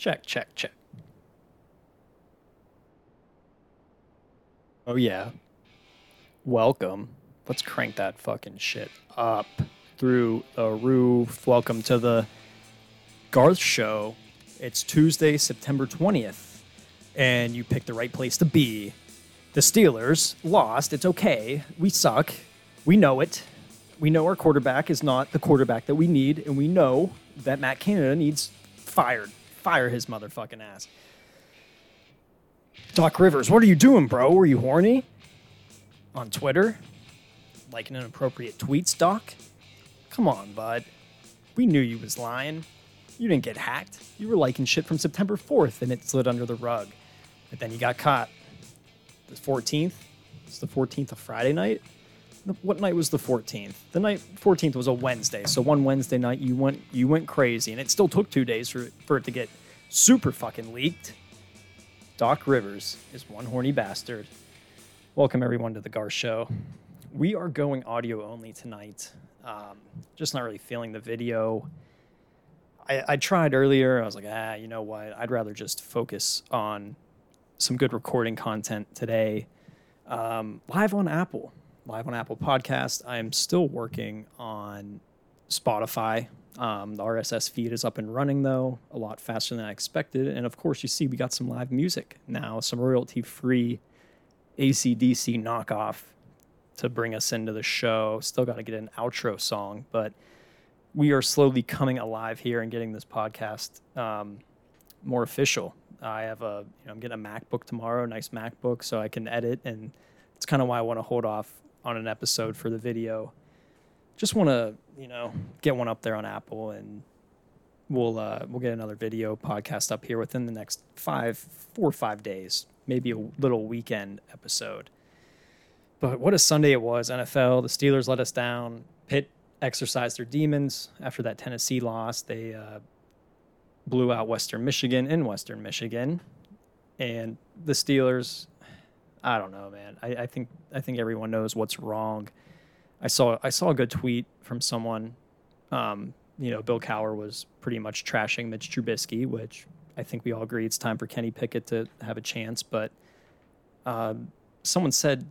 Check, check, check. Oh, yeah. Welcome. Let's crank that fucking shit up through the roof. Welcome to the Garth Show. It's Tuesday, September 20th, and you picked the right place to be. The Steelers lost. It's okay. We suck. We know it. We know our quarterback is not the quarterback that we need, and we know that Matt Canada needs fired. Fire his motherfucking ass. Doc Rivers, what are you doing, bro? Were you horny? On Twitter? Liking inappropriate tweets, Doc? Come on, bud. We knew you was lying. You didn't get hacked. You were liking shit from September 4th and it slid under the rug. But then you got caught. The 14th? It's the 14th of Friday night? What night was the 14th? The night 14th was a Wednesday. So one Wednesday night you went you went crazy and it still took 2 days for for it to get super fucking leaked. Doc Rivers is one horny bastard. Welcome everyone to the Gar Show. We are going audio only tonight. Um, just not really feeling the video. I, I tried earlier. I was like, ah, you know what? I'd rather just focus on some good recording content today. Um, live on Apple, live on Apple Podcast. I'm still working on Spotify. Um, the RSS feed is up and running though, a lot faster than I expected. And of course, you see we got some live music now, some royalty free ACDC knockoff to bring us into the show. Still got to get an outro song, but we are slowly coming alive here and getting this podcast um, more official. I have a, you know, I'm getting a MacBook tomorrow, a nice MacBook, so I can edit, and it's kind of why I want to hold off on an episode for the video. Just want to, you know, get one up there on Apple, and we'll uh, we'll get another video podcast up here within the next five, four or five days, maybe a little weekend episode. But what a Sunday it was. NFL, the Steelers let us down. Pitt exercised their demons after that Tennessee loss. They uh, blew out Western Michigan in Western Michigan. And the Steelers, I don't know, man. I, I think I think everyone knows what's wrong. I saw I saw a good tweet from someone. Um, you know, Bill Cowher was pretty much trashing Mitch Trubisky, which I think we all agree it's time for Kenny Pickett to have a chance. But um, someone said,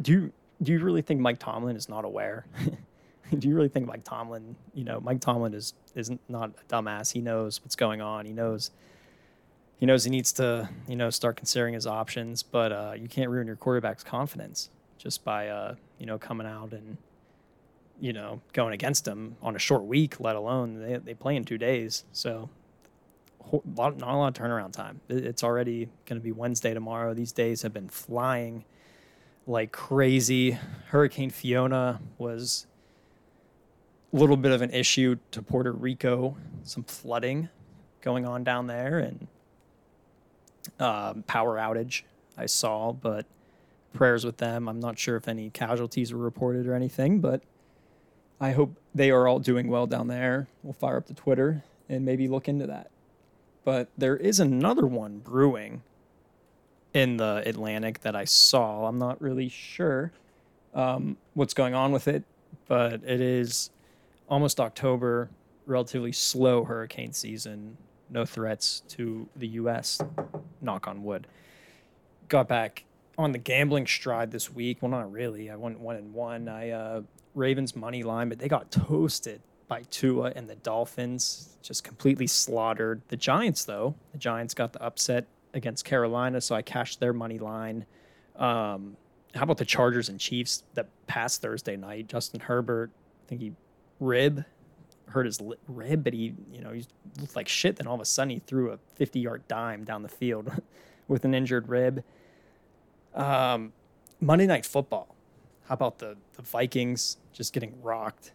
"Do you do you really think Mike Tomlin is not aware?" do you really think Mike Tomlin, you know, Mike Tomlin is is not a dumbass. He knows what's going on. He knows he knows he needs to, you know, start considering his options, but uh, you can't ruin your quarterback's confidence just by uh, you know, coming out and you know, going against him on a short week, let alone they they play in 2 days. So not a lot of turnaround time. It's already going to be Wednesday tomorrow. These days have been flying like crazy. Hurricane Fiona was a little bit of an issue to Puerto Rico, some flooding going on down there, and um, power outage I saw, but prayers with them. I'm not sure if any casualties were reported or anything, but I hope they are all doing well down there. We'll fire up the Twitter and maybe look into that. But there is another one brewing in the Atlantic that I saw. I'm not really sure um, what's going on with it, but it is almost October, relatively slow hurricane season, no threats to the U.S. Knock on wood. Got back on the gambling stride this week. Well, not really. I went one and one. I uh, Ravens money line, but they got toasted by Tua and the Dolphins, just completely slaughtered. The Giants, though, the Giants got the upset against Carolina, so I cashed their money line. Um, how about the Chargers and Chiefs that passed Thursday night? Justin Herbert, I think he rib hurt his rib, but he, you know, he looked like shit. Then all of a sudden he threw a 50 yard dime down the field with an injured rib. Um, Monday Night Football. How about the, the Vikings just getting rocked?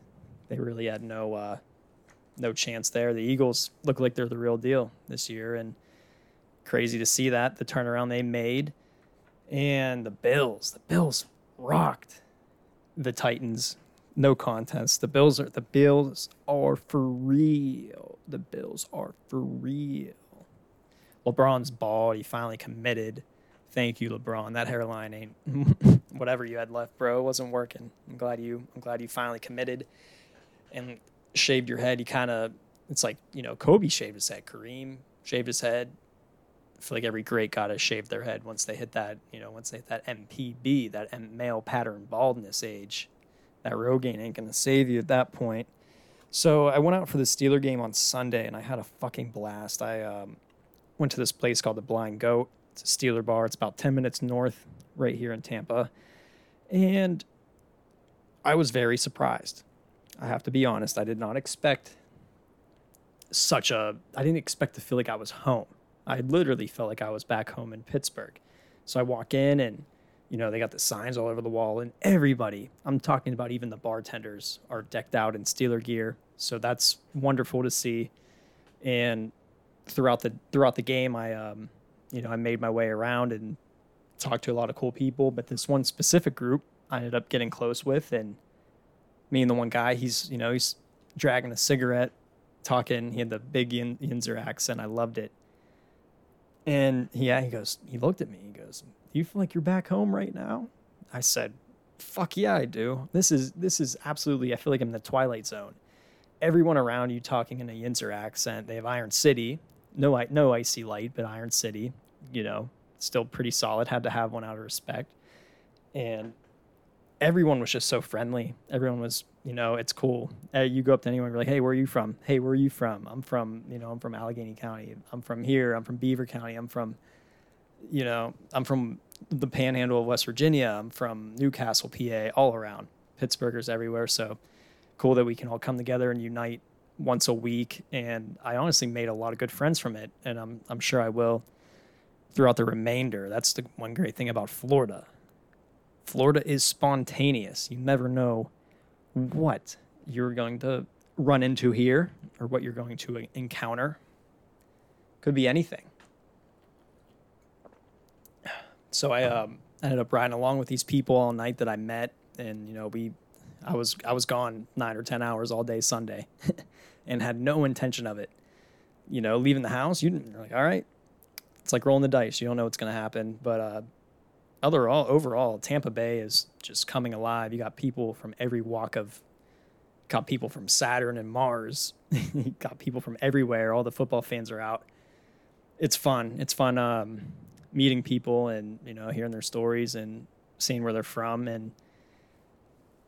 They really had no uh, no chance there. The Eagles look like they're the real deal this year, and crazy to see that the turnaround they made. And the Bills, the Bills rocked the Titans. No contest. The Bills are the Bills are for real. The Bills are for real. LeBron's bald. He finally committed. Thank you, LeBron. That hairline ain't whatever you had left, bro. It wasn't working. I'm glad you. I'm glad you finally committed and shaved your head. You kind of. It's like you know Kobe shaved his head. Kareem shaved his head. I feel like every great got to shave their head once they hit that, you know, once they hit that MPB, that male pattern baldness age. That Rogaine ain't gonna save you at that point. So I went out for the Steeler game on Sunday, and I had a fucking blast. I um, went to this place called the Blind Goat. It's a Steeler bar. It's about ten minutes north, right here in Tampa, and I was very surprised. I have to be honest. I did not expect such a. I didn't expect to feel like I was home. I literally felt like I was back home in Pittsburgh. So I walk in and, you know, they got the signs all over the wall, and everybody, I'm talking about even the bartenders, are decked out in Steeler gear. So that's wonderful to see. And throughout the throughout the game, I, um, you know, I made my way around and talked to a lot of cool people. But this one specific group, I ended up getting close with, and me and the one guy, he's, you know, he's dragging a cigarette, talking. He had the big Yinzer accent. I loved it. And yeah, he goes, he looked at me. He goes, "Do you feel like you're back home right now?" I said, "Fuck yeah, I do. This is this is absolutely. I feel like I'm in the twilight zone. Everyone around you talking in a Yinzer accent. They have Iron City, no no IC Light, but Iron City. You know, still pretty solid. Had to have one out of respect. And everyone was just so friendly. Everyone was, you know, it's cool. Uh, you go up to anyone, you're like, hey, where are you from? Hey, where are you from? I'm from, you know, I'm from Allegheny County. I'm from here. I'm from Beaver County. I'm from, you know, I'm from the panhandle of West Virginia. I'm from New Castle, PA, all around. Pittsburghers everywhere. So cool that we can all come together and unite once a week. And I honestly made a lot of good friends from it. And I'm, I'm sure I will throughout the remainder. That's the one great thing about Florida Florida is spontaneous. You never know what you're going to run into here or what you're going to encounter. Could be anything. So I um, ended up riding along with these people all night that I met, and you know we, I was I was gone nine or ten hours all day Sunday, and had no intention of it. You know, leaving the house, you are like, all right, it's like rolling the dice. You don't know what's going to happen, but uh, overall, overall, Tampa Bay is just coming alive. You got people from every walk of, got people from Saturn and Mars. you got people from everywhere. All the football fans are out. It's fun. It's fun um, meeting people and you know hearing their stories and seeing where they're from and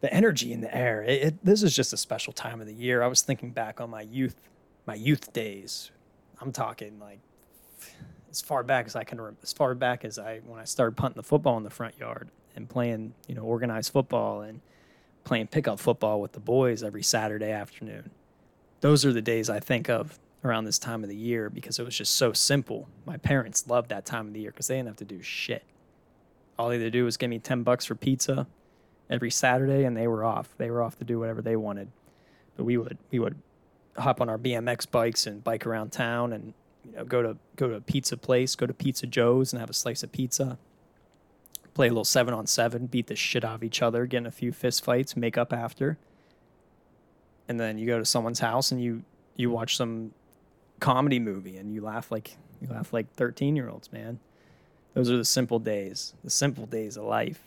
the energy in the air. It, it, this is just a special time of the year. I was thinking back on my youth, my youth days. I'm talking like as far back as I can, remember, as far back as I when I started punting the football in the front yard and playing, you know, organized football and playing pickup football with the boys every Saturday afternoon. Those are the days I think of around this time of the year because it was just so simple. My parents loved that time of the year because they didn't have to do shit. All they had to do was give me 10 bucks for pizza every Saturday and they were off. They were off to do whatever they wanted. But we would we would hop on our BMX bikes and bike around town and you know, go to go to a pizza place, go to Pizza Joe's and have a slice of pizza. Play a little seven on seven, beat the shit out of each other, get in a few fist fights, make up after. And then you go to someone's house and you you watch some comedy movie and you laugh like you laugh like 13 year olds, man. Those are the simple days, the simple days of life.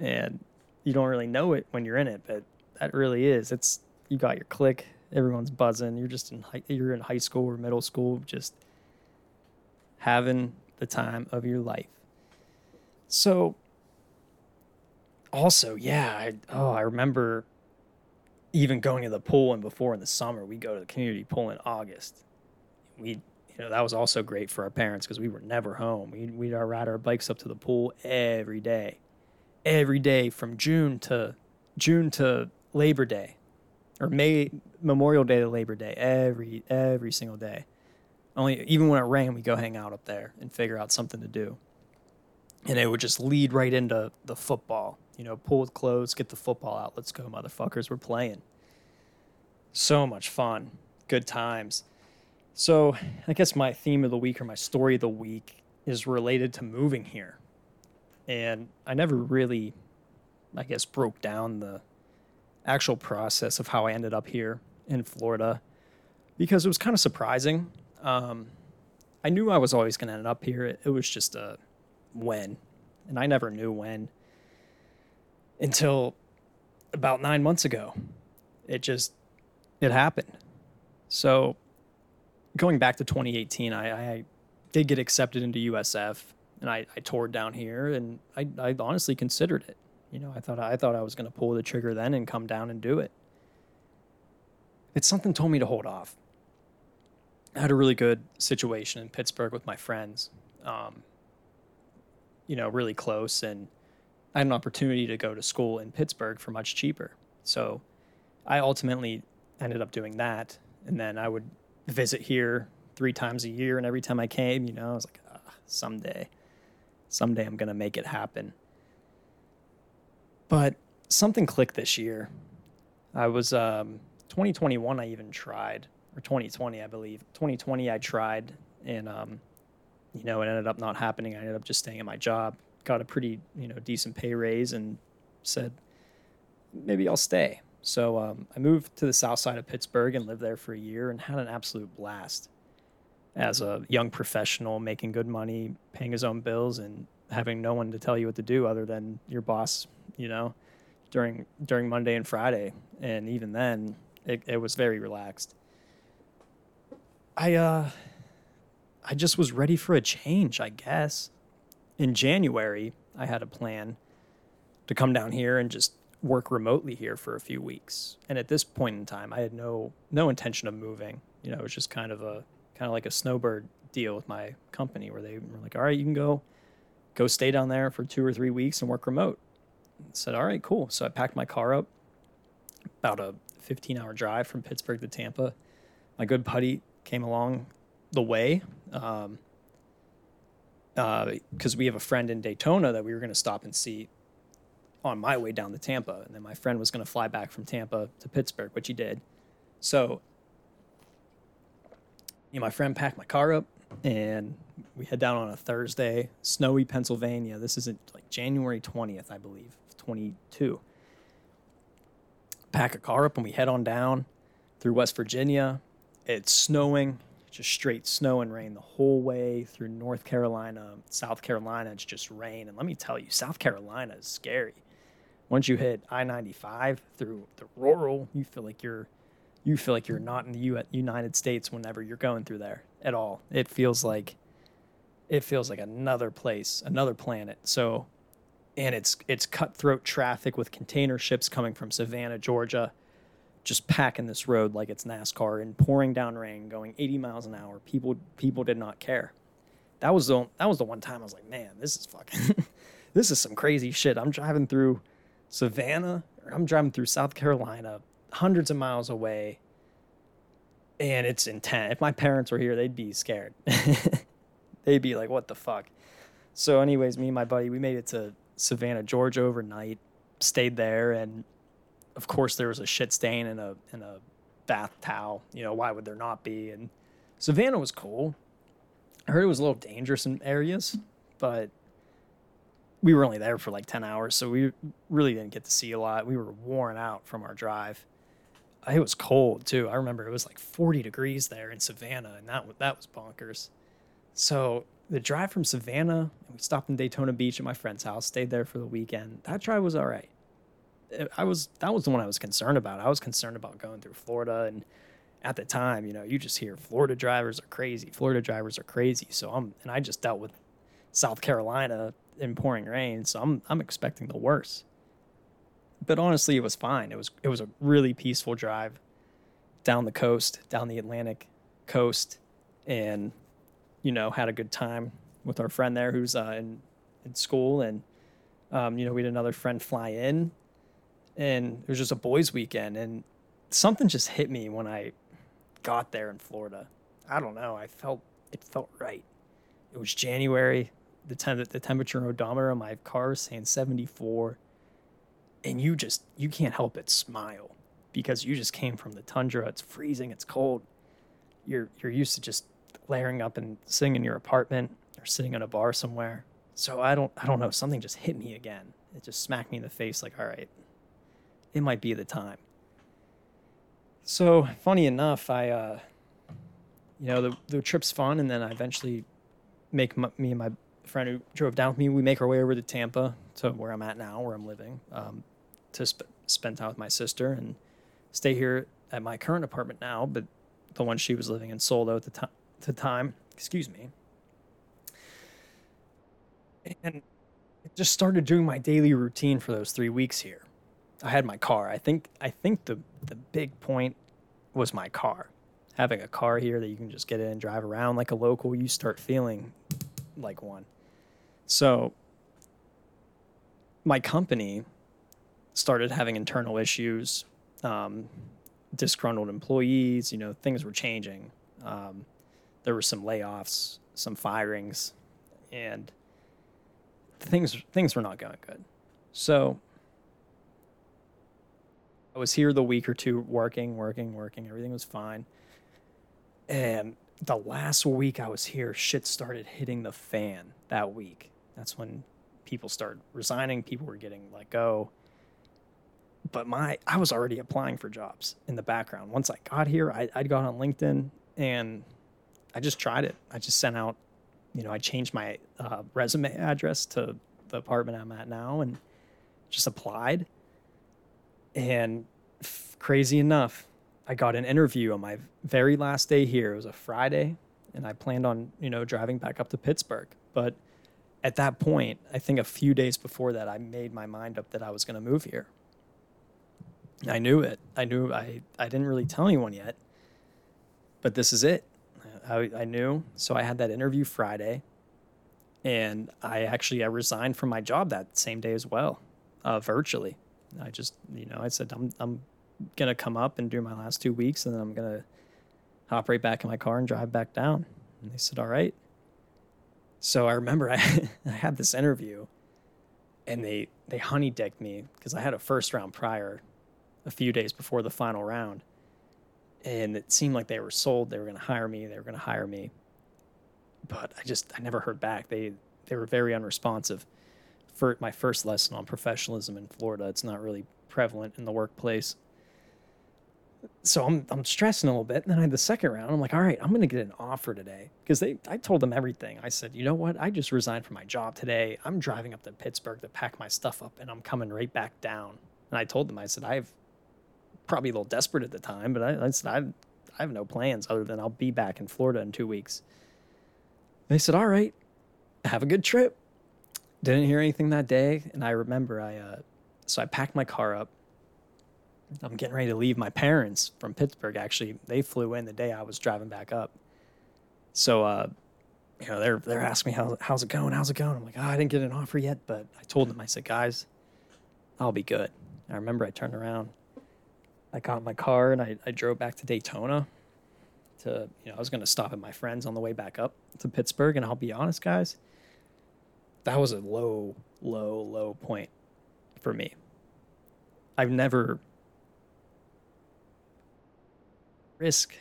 And you don't really know it when you're in it, but that really is. It's you got your click, everyone's buzzing. You're just in high, you're in high school or middle school, just having the time of your life. So, also, yeah, I, oh, I remember even going to the pool and before in the summer, we go to the community pool in August. We, you know, that was also great for our parents because we were never home. We, we'd uh, ride our bikes up to the pool every day, every day from June to June to Labor Day or May Memorial Day to Labor Day every every single day. Only even when it rained, we'd go hang out up there and figure out something to do. And it would just lead right into the football. You know, pull with clothes, get the football out. Let's go, motherfuckers. We're playing. So much fun. Good times. So, I guess my theme of the week or my story of the week is related to moving here. And I never really, I guess, broke down the actual process of how I ended up here in Florida because it was kind of surprising. Um, I knew I was always going to end up here. It, it was just a when, and I never knew when until about nine months ago. It just it happened. So going back to 2018, I, I did get accepted into USF, and I, I toured down here, and I, I honestly considered it. You know, I thought I thought I was going to pull the trigger then and come down and do it. It's something told me to hold off. I had a really good situation in Pittsburgh with my friends, um, you know, really close, and I had an opportunity to go to school in Pittsburgh for much cheaper. So I ultimately ended up doing that, and then I would visit here three times a year, and every time I came, you know, I was like, ah, someday, someday I'm gonna make it happen. But something clicked this year. I was um, 2021. I even tried, or 2020, I believe. 2020, I tried, and um, you know, it ended up not happening. I ended up just staying at my job. Got a pretty, you know, decent pay raise, and said, maybe I'll stay. So um, I moved to the south side of Pittsburgh and lived there for a year and had an absolute blast as a young professional, making good money, paying his own bills, and having no one to tell you what to do other than your boss, you know, during during Monday and Friday. And even then, it, it was very relaxed. I uh I just was ready for a change, I guess. In January, I had a plan to come down here and just work remotely here for a few weeks. And at this point in time, I had no no intention of moving. You know, it was just kind of a kind of like a snowbird deal with my company where they were like, "All right, you can go go stay down there for 2 or 3 weeks and work remote." I said, "All right, cool." So I packed my car up about a 15-hour drive from Pittsburgh to Tampa. My good buddy came along the way. Um, because uh, we have a friend in Daytona that we were going to stop and see on my way down to Tampa. And then my friend was going to fly back from Tampa to Pittsburgh, which he did. So, you know, my friend packed my car up and we head down on a Thursday, snowy Pennsylvania. This isn't like January 20th, I believe, 22. Pack a car up and we head on down through West Virginia. It's snowing, just straight snow and rain the whole way through North Carolina, South Carolina. It's just rain. And let me tell you, South Carolina is scary once you hit I ninety five through the rural, you feel like you're you feel like you're not in the U- United States whenever you're going through there at all. It feels like it feels like another place, another planet. So, and it's it's cutthroat traffic with container ships coming from Savannah, Georgia, just packing this road like it's NASCAR and pouring down rain, going 80 miles an hour. People people did not care. That was the that was the one time I was like, man, this is fucking, this is some crazy shit. I'm driving through Savannah, I'm driving through South Carolina, hundreds of miles away, and it's intense. If my parents were here, they'd be scared. they'd be like, "What the fuck?" So, anyways, me and my buddy, we made it to Savannah, Georgia overnight, stayed there, and of course, there was a shit stain in a in a bath towel. You know, why would there not be? And Savannah was cool. I heard it was a little dangerous in areas, but we were only there for like 10 hours, so we really didn't get to see a lot. We were worn out from our drive. It was cold too. I remember it was like 40 degrees there in Savannah, and that that was bonkers. So the drive from Savannah, we stopped in Daytona Beach at my friend's house, stayed there for the weekend. That drive was all right. I was that was the one I was concerned about. I was concerned about going through Florida, and at the time, you know, you just hear Florida drivers are crazy. Florida drivers are crazy. So I'm and I just dealt with South Carolina in pouring rain, so I'm I'm expecting the worst. But honestly, it was fine. It was it was a really peaceful drive down the coast, down the Atlantic coast, and you know had a good time with our friend there who's uh, in in school, and um, you know we had another friend fly in, and it was just a boys' weekend, and something just hit me when I got there in Florida. I don't know. I felt it felt right. It was January the tem- the temperature odometer on my car is saying 74 and you just you can't help but smile because you just came from the tundra it's freezing it's cold you're you're used to just layering up and sitting in your apartment or sitting in a bar somewhere so i don't i don't know something just hit me again it just smacked me in the face like all right it might be the time so funny enough i uh you know the the trip's fun and then i eventually make my, me and my friend who drove down with me. We make our way over to Tampa, to where I'm at now, where I'm living, um, to sp- spend time with my sister and stay here at my current apartment now. But the one she was living in Soldo at the time. The time, excuse me. And just started doing my daily routine for those three weeks here. I had my car. I think I think the the big point was my car. Having a car here that you can just get in and drive around like a local, you start feeling like one. So my company started having internal issues, um, disgruntled employees. You know, things were changing. Um, there were some layoffs, some firings, and things things were not going good. So I was here the week or two working, working, working. Everything was fine. And the last week I was here, shit started hitting the fan that week. That's when people started resigning, people were getting let go. But my I was already applying for jobs in the background. Once I got here, I, I'd gone on LinkedIn and I just tried it. I just sent out, you know, I changed my uh, resume address to the apartment I'm at now and just applied. And f- crazy enough, I got an interview on my very last day here. It was a Friday, and I planned on, you know, driving back up to Pittsburgh. But at that point, I think a few days before that, I made my mind up that I was going to move here. I knew it. I knew I, I didn't really tell anyone yet, but this is it. I, I knew. So I had that interview Friday and I actually, I resigned from my job that same day as well, uh, virtually. I just, you know, I said, I'm, I'm going to come up and do my last two weeks and then I'm going to hop right back in my car and drive back down. And they said, all right. So I remember I, I had this interview and they, they honey decked me because I had a first round prior a few days before the final round. And it seemed like they were sold. They were going to hire me. They were going to hire me. But I just, I never heard back. They, they were very unresponsive. For my first lesson on professionalism in Florida, it's not really prevalent in the workplace. So I'm, I'm stressing a little bit. And then I had the second round. I'm like, all right, I'm to get an offer today. Because they, I told them everything. I said, you know what? I just resigned from my job today. I'm driving up to Pittsburgh to pack my stuff up and I'm coming right back down. And I told them, I said, I've probably a little desperate at the time, but I, I said, I, I have no plans other than I'll be back in Florida in two weeks. They said, all right, have a good trip. Didn't hear anything that day. And I remember I, uh, so I packed my car up. I'm getting ready to leave. My parents from Pittsburgh actually, they flew in the day I was driving back up. So, uh, you know, they're, they're asking me, how, how's it going? How's it going? I'm like, oh, I didn't get an offer yet, but I told them, I said, guys, I'll be good. I remember I turned around I got in my car and I, I drove back to Daytona. To you know, I was going to stop at my friends on the way back up to Pittsburgh, and I'll be honest, guys, that was a low, low, low point for me. I've never risk.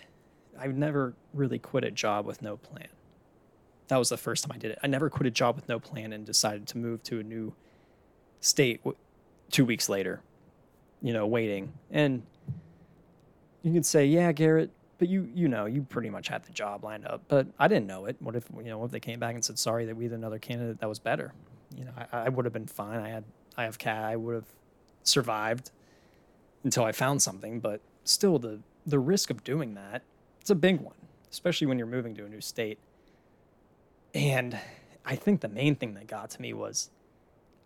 I've never really quit a job with no plan. That was the first time I did it. I never quit a job with no plan and decided to move to a new state two weeks later. You know, waiting and you could say, yeah, Garrett, but you you know you pretty much had the job lined up. But I didn't know it. What if you know what if they came back and said sorry that we had another candidate that was better? You know, I, I would have been fine. I had I have cat. I would have survived until I found something. But still, the the risk of doing that it's a big one, especially when you're moving to a new state. And I think the main thing that got to me was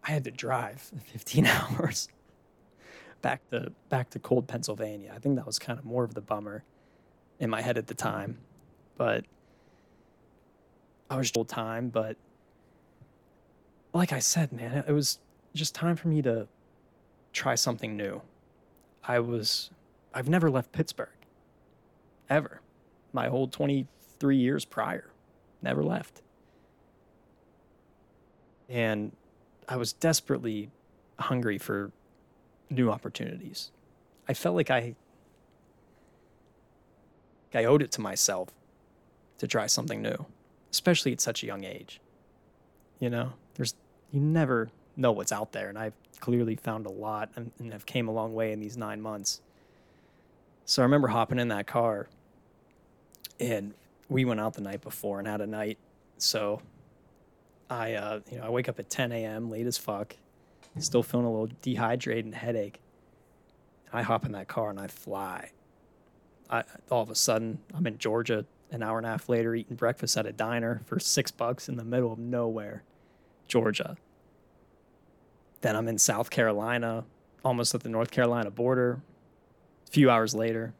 I had to drive 15 hours back to back to cold Pennsylvania. I think that was kind of more of the bummer in my head at the time, but I was old time. But like I said, man, it was just time for me to try something new. I was I've never left Pittsburgh ever. My whole 23 years prior, never left. And I was desperately hungry for new opportunities. I felt like I I owed it to myself to try something new, especially at such a young age. You know, there's you never know what's out there, and I've clearly found a lot and, and have came a long way in these nine months. So I remember hopping in that car, and we went out the night before and had a night. So I, uh, you know, I wake up at 10 a.m. late as fuck, still feeling a little dehydrated and headache. I hop in that car and I fly. I, all of a sudden, I'm in Georgia an hour and a half later eating breakfast at a diner for six bucks in the middle of nowhere, Georgia. Then I'm in South Carolina, almost at the North Carolina border. A few hours later,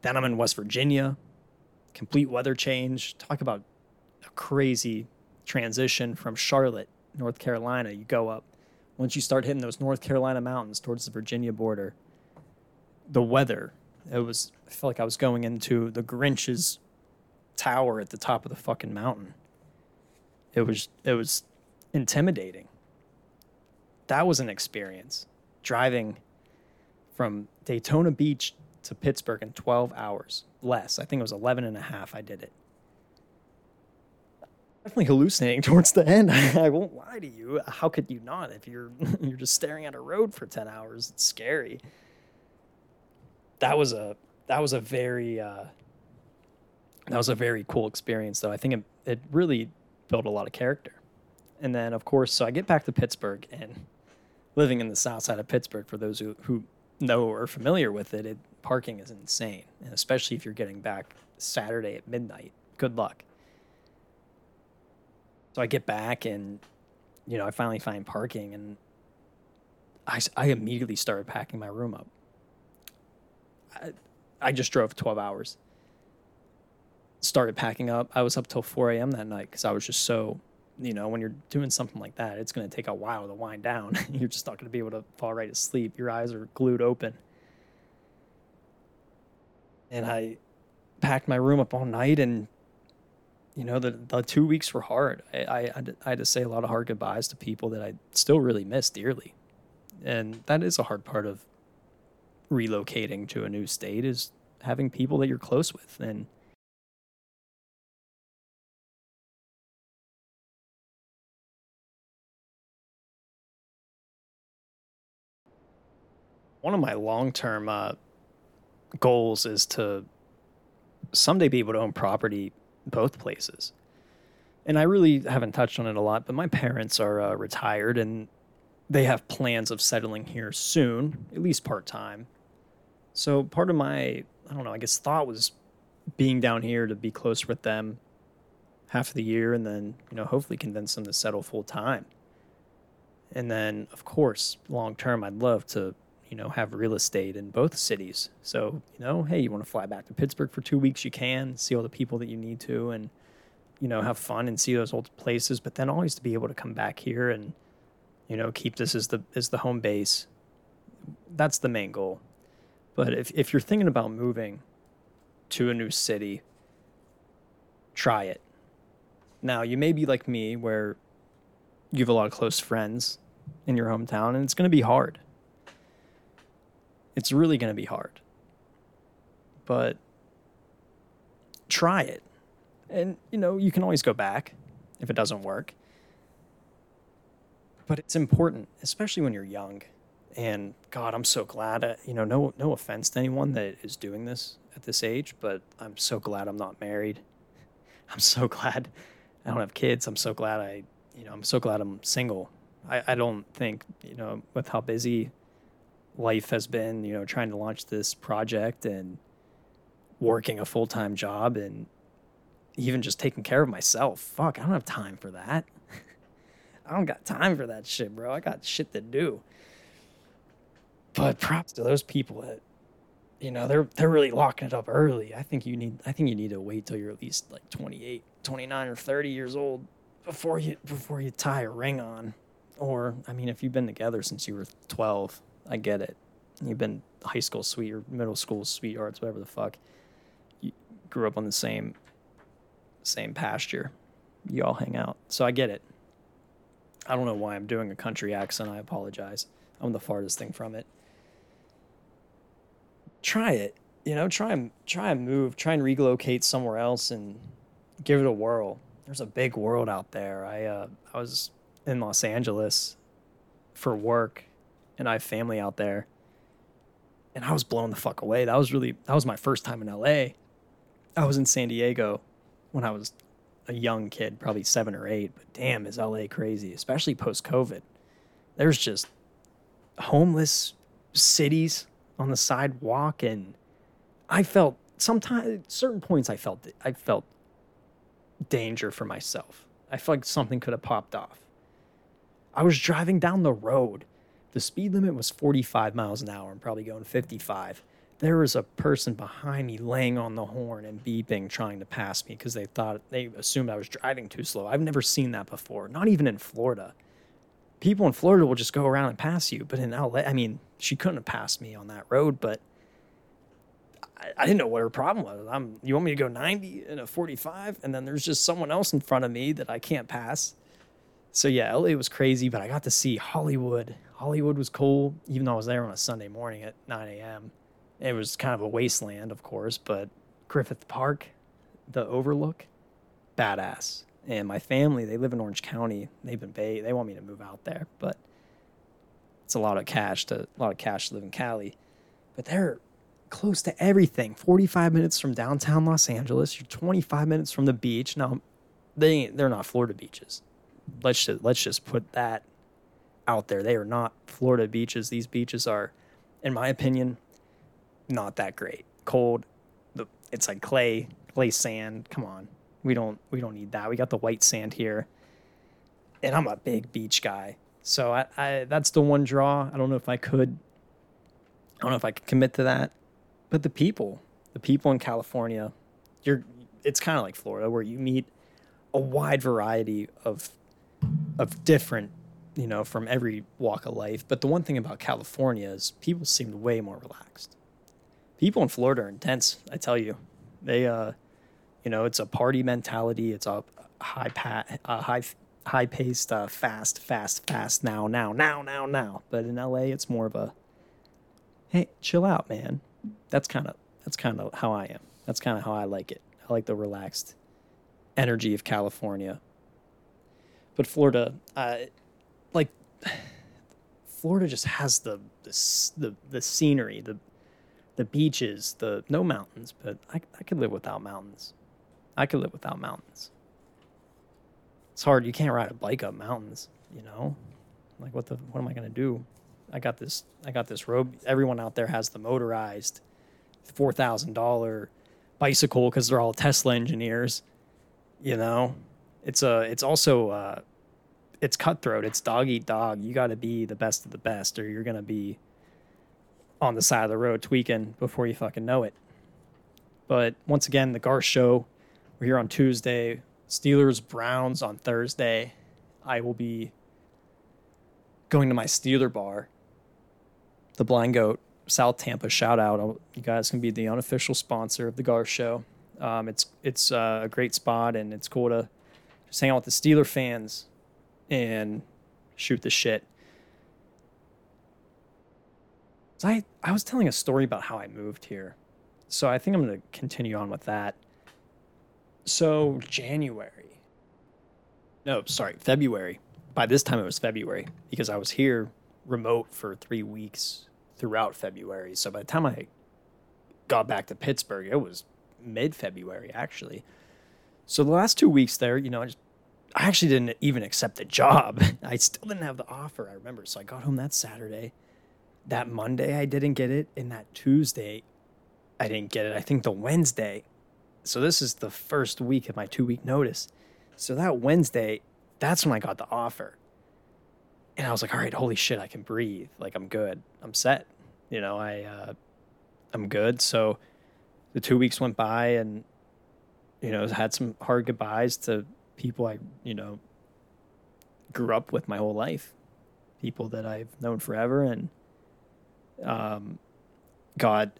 then I'm in West Virginia. Complete weather change. Talk about a crazy transition from Charlotte, North Carolina. You go up. Once you start hitting those North Carolina mountains towards the Virginia border, the weather, it was, I felt like I was going into the Grinch's tower at the top of the fucking mountain. It was, it was intimidating. That was an experience. Driving from Daytona Beach to Pittsburgh in 12 hours less. I think it was 11 and a half. I did it. Definitely hallucinating towards the end. I won't lie to you. How could you not? If you're you're just staring at a road for 10 hours, it's scary. That was a that was a very uh, that was a very cool experience though. I think it, it really built a lot of character. And then of course, so I get back to Pittsburgh and living in the south side of Pittsburgh for those who, who know or are familiar with it, it parking is insane, and especially if you're getting back Saturday at midnight. Good luck. So I get back and you know I finally find parking and I, I immediately started packing my room up. I, just drove 12 hours. Started packing up. I was up till 4 a.m. that night because I was just so, you know, when you're doing something like that, it's going to take a while to wind down. you're just not going to be able to fall right asleep. Your eyes are glued open and I packed my room up all night and you know the the two weeks were hard. I, I, I had to say a lot of hard goodbyes to people that I still really miss dearly, and that is a hard part of relocating to a new state is having people that you're close with and. One of my long term uh, goals is to someday be able to own property both places. And I really haven't touched on it a lot, but my parents are uh, retired and they have plans of settling here soon, at least part time. So part of my, I don't know, I guess thought was being down here to be close with them half of the year and then, you know, hopefully convince them to settle full time. And then, of course, long term, I'd love to you know, have real estate in both cities. So, you know, hey, you want to fly back to Pittsburgh for two weeks, you can see all the people that you need to and, you know, have fun and see those old places, but then always to be able to come back here and, you know, keep this as the as the home base. That's the main goal. But if, if you're thinking about moving to a new city, try it. Now, you may be like me where you have a lot of close friends in your hometown and it's going to be hard it's really going to be hard. But try it. And, you know, you can always go back if it doesn't work. But it's important, especially when you're young. And God, I'm so glad. Uh, you know, no, no offense to anyone that is doing this at this age, but I'm so glad I'm not married. I'm so glad I don't have kids. I'm so glad I, you know, I'm so glad I'm single. I, I don't think, you know, with how busy life has been, you know, trying to launch this project and working a full time job and even just taking care of myself. Fuck, I don't have time for that. I don't got time for that shit, bro. I got shit to do. But props to those people that, you know, they're they're really locking it up early. I think you need I think you need to wait till you're at least like 28, 29 or 30 years old before you before you tie a ring on. Or I mean, if you've been together since you were 12, I get it. You've been high school sweet or middle school sweethearts, whatever the fuck. You grew up on the same same pasture. You all hang out. So I get it. I don't know why I'm doing a country accent. I apologize. I'm the farthest thing from it. Try it. You know, try and try and move, try and relocate somewhere else and give it a whirl. There's a big world out there. I uh, I was in Los Angeles for work and I have family out there. And I was blown the fuck away. That was really that was my first time in LA. I was in San Diego when I was a young kid, probably seven or eight. But damn, is LA crazy, especially post COVID. There's just homeless cities on the sidewalk and I felt sometimes certain points I felt I felt danger for myself. I felt like something could have popped off. I was driving down the road. The speed limit was 45 miles an hour. I'm probably going 55. There was a person behind me laying on the horn and beeping, trying to pass me because they thought they assumed I was driving too slow. I've never seen that before, not even in Florida. People in Florida will just go around and pass you, but in LA, I mean, she couldn't have passed me on that road, but I, I didn't know what her problem was. I'm, you want me to go 90 in a 45, and then there's just someone else in front of me that I can't pass. So yeah, LA was crazy, but I got to see Hollywood. Hollywood was cool, even though I was there on a Sunday morning at 9 a.m. It was kind of a wasteland, of course, but Griffith Park, the overlook, badass. And my family, they live in Orange County. They've been bay. They want me to move out there, but it's a lot of cash to a lot of cash to live in Cali. But they're close to everything. 45 minutes from downtown Los Angeles. You're 25 minutes from the beach. Now, they they're not Florida beaches. Let's just, let's just put that out there. They are not Florida beaches. These beaches are, in my opinion, not that great. Cold. The it's like clay, clay sand. Come on, we don't we don't need that. We got the white sand here, and I'm a big beach guy. So I, I that's the one draw. I don't know if I could. I don't know if I could commit to that, but the people, the people in California, you're. It's kind of like Florida, where you meet a wide variety of of different you know, from every walk of life. But the one thing about California is people seem way more relaxed people in Florida are intense. I tell you, they, uh, you know, it's a party mentality. It's a high pat, uh, high, high paced, uh, fast, fast, fast. Now, now, now, now, now. But in LA, it's more of a, hey, chill out, man. That's kind of that's kind of how I am. That's kind of how I like it. I like the relaxed energy of California. But Florida, uh, like Florida, just has the the the, the scenery, the the beaches, the no mountains, but I, I could live without mountains. I could live without mountains. It's hard. You can't ride a bike up mountains, you know? Like what the what am I gonna do? I got this I got this road everyone out there has the motorized four thousand dollar bicycle because they're all Tesla engineers. You know? It's a it's also uh it's cutthroat, it's dog eat dog. You gotta be the best of the best or you're gonna be on the side of the road tweaking before you fucking know it. But once again, the Gar show, we're here on Tuesday. Steelers Browns on Thursday. I will be going to my Steeler bar, the Blind Goat, South Tampa. Shout out! You guys can be the unofficial sponsor of the Gar show. Um, it's it's uh, a great spot and it's cool to just hang out with the Steeler fans and shoot the shit. So I, I was telling a story about how I moved here. So I think I'm going to continue on with that. So January. No, sorry, February. By this time it was February because I was here remote for three weeks throughout February. So by the time I got back to Pittsburgh, it was mid February actually. So the last two weeks there, you know, I just I actually didn't even accept the job. I still didn't have the offer, I remember. So I got home that Saturday that Monday I didn't get it, and that Tuesday I didn't get it. I think the Wednesday. So this is the first week of my two week notice. So that Wednesday, that's when I got the offer. And I was like, all right, holy shit, I can breathe. Like I'm good. I'm set. You know, I uh I'm good. So the two weeks went by and you know, had some hard goodbyes to people I, you know, grew up with my whole life. People that I've known forever and um, got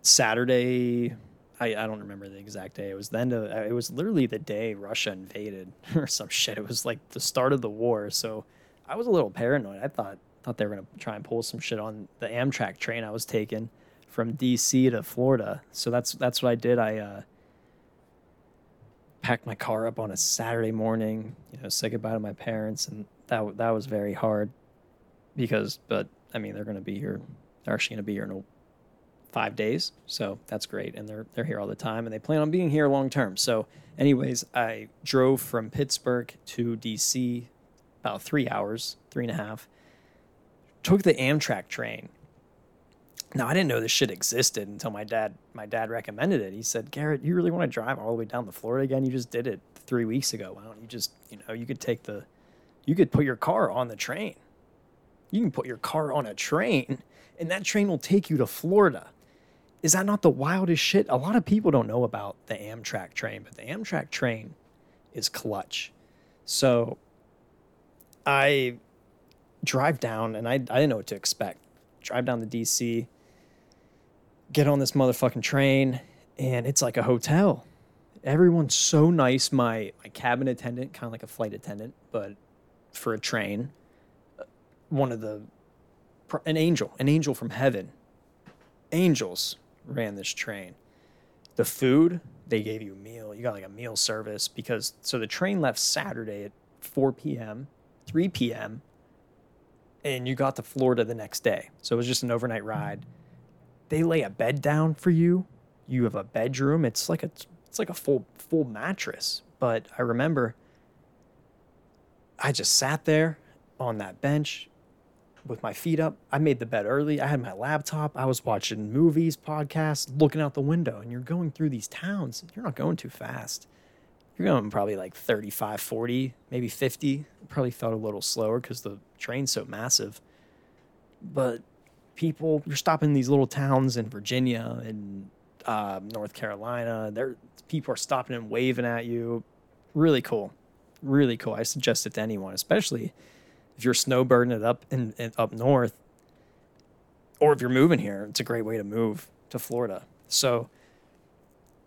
Saturday. I, I don't remember the exact day. It was then to, it was literally the day Russia invaded or some shit. It was like the start of the war. So I was a little paranoid. I thought thought they were gonna try and pull some shit on the Amtrak train I was taking from DC to Florida. So that's that's what I did. I uh, packed my car up on a Saturday morning. You know, say goodbye to my parents, and that that was very hard because, but I mean, they're to be here. They're actually to be here in five days, so that's great. And they're they're here all the time, and they plan on being here long term. So, anyways, I drove from Pittsburgh to DC about three hours, three and a half. Took the Amtrak train, Now I didn't know this shit existed until my dad my dad recommended it. He said, "Garrett, you really want to drive all the way down to Florida again? You just did it 3 weeks ago. Why don't you just, you know, you could take the you could put your car on the train. You can put your car on a train and that train will take you to Florida." Is that not the wildest shit? A lot of people don't know about the Amtrak train, but the Amtrak train is clutch. So I drive down and I, I didn't know what to expect. Drive down to DC, get on this motherfucking train, and it's like a hotel. Everyone's so nice. My my cabin attendant, kind of like a flight attendant, but for a train. Uh, one of the an angel, an angel from heaven. Angels ran this train. The food, they gave you a meal. You got like a meal service because so the train left Saturday at 4 p.m., 3 p.m., and you got to Florida the next day. So it was just an overnight ride. They lay a bed down for you. You have a bedroom. It's like a it's like a full full mattress. But I remember I just sat there on that bench with my feet up. I made the bed early. I had my laptop. I was watching movies, podcasts, looking out the window. And you're going through these towns. You're not going too fast. You're going probably like 35, 40, maybe 50. Probably felt a little slower because the train's so massive. But people, you're stopping these little towns in Virginia and uh, North Carolina. There, people are stopping and waving at you. Really cool, really cool. I suggest it to anyone, especially if you're snowbirding it up in, in up north, or if you're moving here. It's a great way to move to Florida. So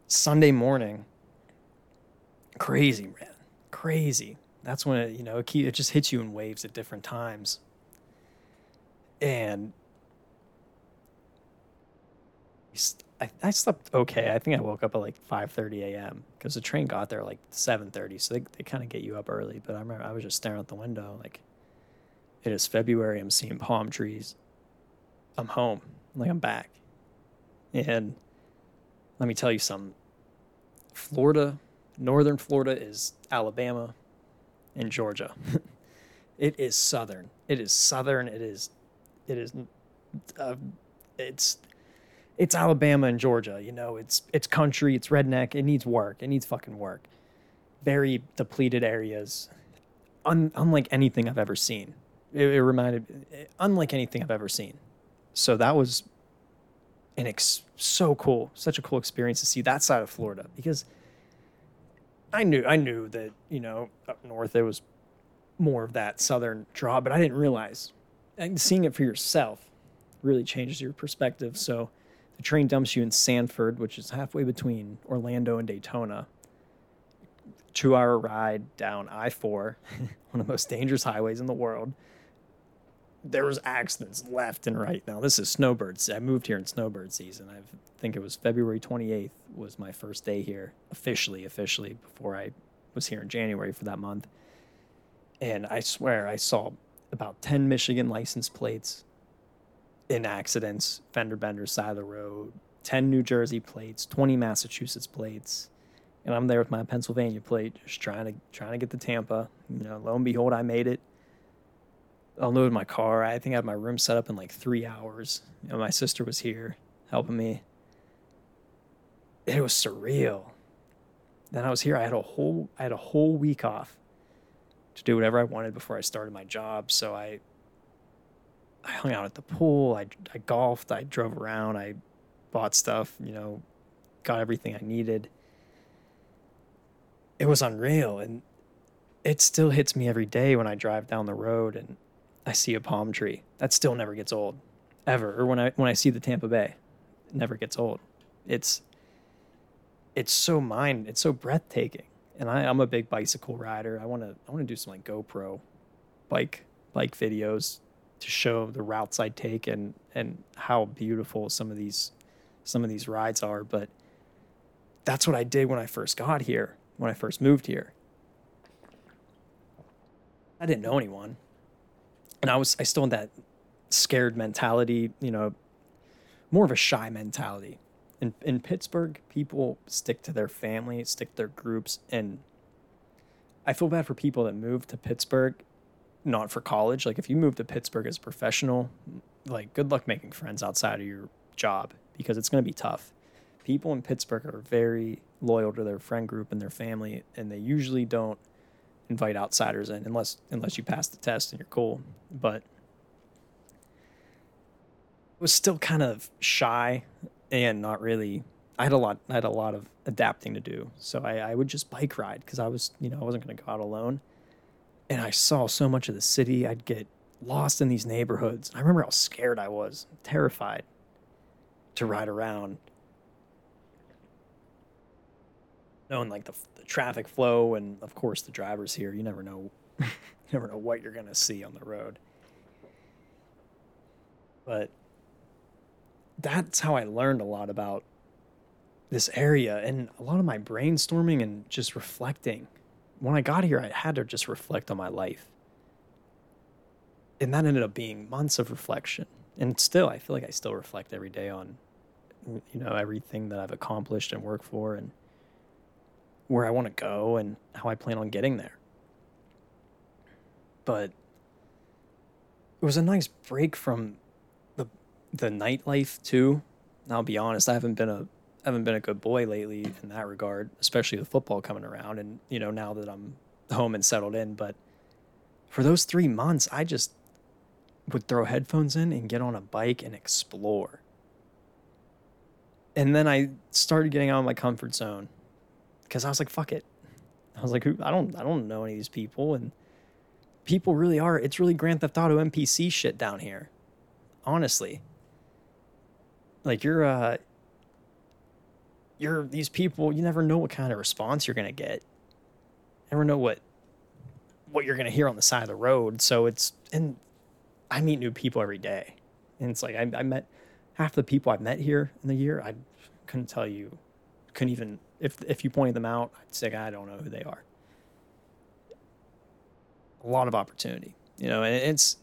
Sunday morning, crazy man, crazy. That's when it, you know it, just hits you in waves at different times, and I, I slept okay. I think I woke up at like 5:30 a.m. because the train got there like 7:30, so they they kind of get you up early. But I remember I was just staring out the window like it is February. I'm seeing palm trees. I'm home. Like I'm back. And let me tell you something. Florida, northern Florida is Alabama and Georgia. it is southern. It is southern. It is it is uh, it's it's Alabama and Georgia. You know, it's it's country, it's redneck. It needs work. It needs fucking work. Very depleted areas, un, unlike anything I've ever seen. It, it reminded, eh, unlike anything I've ever seen. So that was an ex- so cool, such a cool experience to see that side of Florida because I knew I knew that you know up north there was more of that southern draw, but I didn't realize. And seeing it for yourself really changes your perspective. So the train dumps you in Sanford, which is halfway between Orlando and Daytona. Two hour ride down I 4, one of the most dangerous highways in the world. There was accidents left and right. Now this is snowbird. I moved here in snowbird season. I think it was February 28th was my first day here officially, officially before I was here in January for that month. And I swear I saw about 10 Michigan license plates in accidents, fender benders, side of the road, 10 New Jersey plates, 20 Massachusetts plates. And I'm there with my Pennsylvania plate, just trying to trying to get to Tampa. You know, lo and behold, I made it. Unloaded my car. I think I had my room set up in like three hours. My sister was here helping me. It was surreal. Then I was here. I had a whole I had a whole week off to do whatever I wanted before I started my job. So I I hung out at the pool. I, I golfed. I drove around. I bought stuff, you know, got everything I needed. It was unreal. And it still hits me every day when I drive down the road and I see a palm tree. That still never gets old, ever. Or when I when I see the Tampa Bay, it never gets old. It's it's so mind. It's so breathtaking. And I, I'm a big bicycle rider. I want to I want to do some like GoPro bike bike videos to show the routes I take and and how beautiful some of these some of these rides are. But that's what I did when I first got here, when I first moved here. I didn't know anyone. And I was I still in that scared mentality, you know, more of a shy mentality. In in Pittsburgh, people stick to their family, stick to their groups, and I feel bad for people that move to Pittsburgh not for college. Like if you move to Pittsburgh as a professional, like good luck making friends outside of your job because it's going to be tough. People in Pittsburgh are very loyal to their friend group and their family, and they usually don't invite outsiders in unless unless you pass the test and you're cool. But I was still kind of shy and not really. I had a lot. I had a lot of adapting to do. So I, I would just bike ride because I was, you know, I wasn't going to go out alone. And I saw so much of the city. I'd get lost in these neighborhoods. I remember how scared I was, terrified to ride around knowing like the, the traffic flow and of course the drivers here you never know you never know what you're to see on the road. But that's how i learned a lot about this area and a lot of my brainstorming and just reflecting. When i got here i had to just reflect on my life. And that ended up being months of reflection. And still i feel like i still reflect every day on you know everything that i've accomplished and worked for and where I want to go and how I plan on getting there. But it was a nice break from the the nightlife too. I'll be honest, I haven't been a haven't been a good boy lately in that regard, especially with football coming around and you know now that I'm home and settled in, but for those 3 months I just would throw headphones in and get on a bike and explore. And then I started getting out of my comfort zone because I was like, fuck it. I was like, who? I don't, I don't know any of these people, and people really are. It's really Grand Theft Auto NPC shit down here, honestly. Like you're, uh, you're these people. You never know what kind of response you're gonna get. Never know what, what you're gonna hear on the side of the road. So it's and I meet new people every day, and it's like I, I met half the people I've met here in the year. I couldn't tell you, couldn't even if if you pointed them out, I'd say I don't know who they are. A lot of opportunity, you know, and it's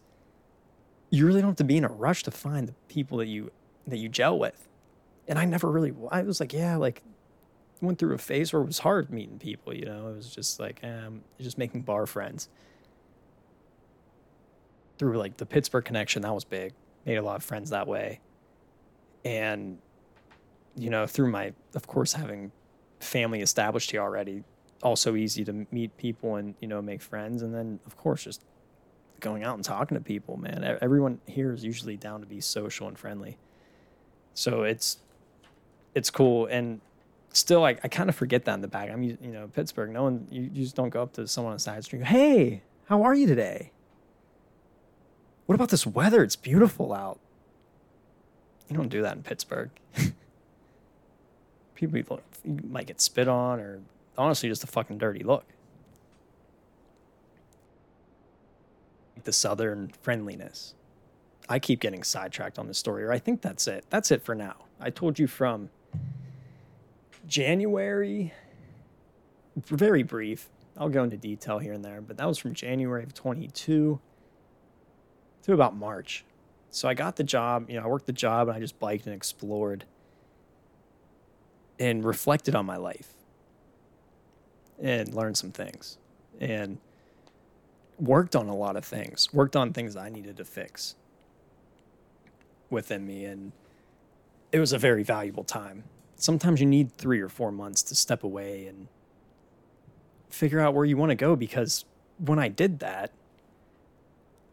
you really don't have to be in a rush to find the people that you that you gel with. And I never really I was like, yeah, like went through a phase where it was hard meeting people, you know. It was just like um just making bar friends. Through like the Pittsburgh connection, that was big. Made a lot of friends that way. And you know, through my of course having family established here already, also easy to meet people and you know make friends, and then of course just going out and talking to people. Man, everyone here is usually down to be social and friendly, so it's it's cool and still I, I kind of forget that in the back. I'm you know Pittsburgh. No one you, you just don't go up to someone on the side street. Hey, how are you today? What about this weather? It's beautiful out. You don't do that in Pittsburgh. people you might get spit on or honestly just a fucking dirty look. The southern friendliness. I keep getting sidetracked on this story, or I think that's it. That's it for now. I told you from January, very brief. I'll go into detail here and there, but that was from January of 22 to about March. So I got the job, you know, I worked the job and I just biked and explored and reflected on my life and learned some things and worked on a lot of things, worked on things I needed to fix within me. And it was a very valuable time. Sometimes you need three or four months to step away and figure out where you want to go because when I did that,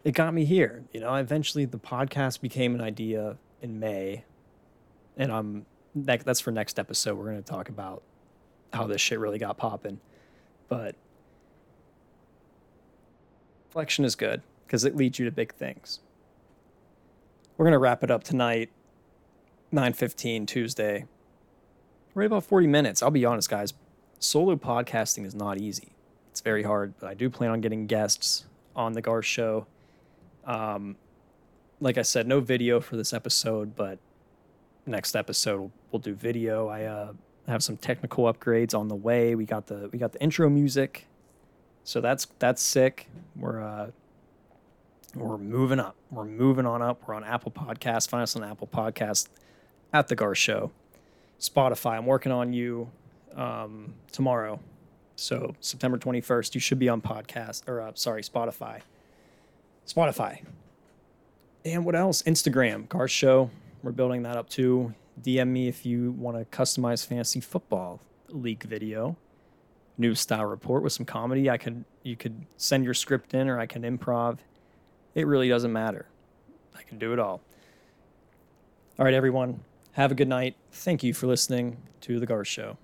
it got me here. You know, eventually the podcast became an idea in May, and I'm that's for next episode. We're going to talk about how this shit really got popping. But reflection is good because it leads you to big things. We're going to wrap it up tonight, 9:15 Tuesday. Right about 40 minutes. I'll be honest, guys. Solo podcasting is not easy. It's very hard, but I do plan on getting guests on the Gar show. Um, like I said, no video for this episode, but next episode we'll, we'll do video. I uh, have some technical upgrades on the way. We got the we got the intro music, so that's that's sick. We're uh, we're moving up. We're moving on up. We're on Apple Podcast. Find us on Apple Podcast at the Gar Show. Spotify. I'm working on you um, tomorrow. So September 21st, you should be on podcast or uh, sorry Spotify. Spotify. And what else? Instagram, Gar Show. We're building that up too. DM me if you want to customize fantasy football league video, new style report with some comedy. I could you could send your script in, or I can improv. It really doesn't matter. I can do it all. All right, everyone. Have a good night. Thank you for listening to the Gar Show.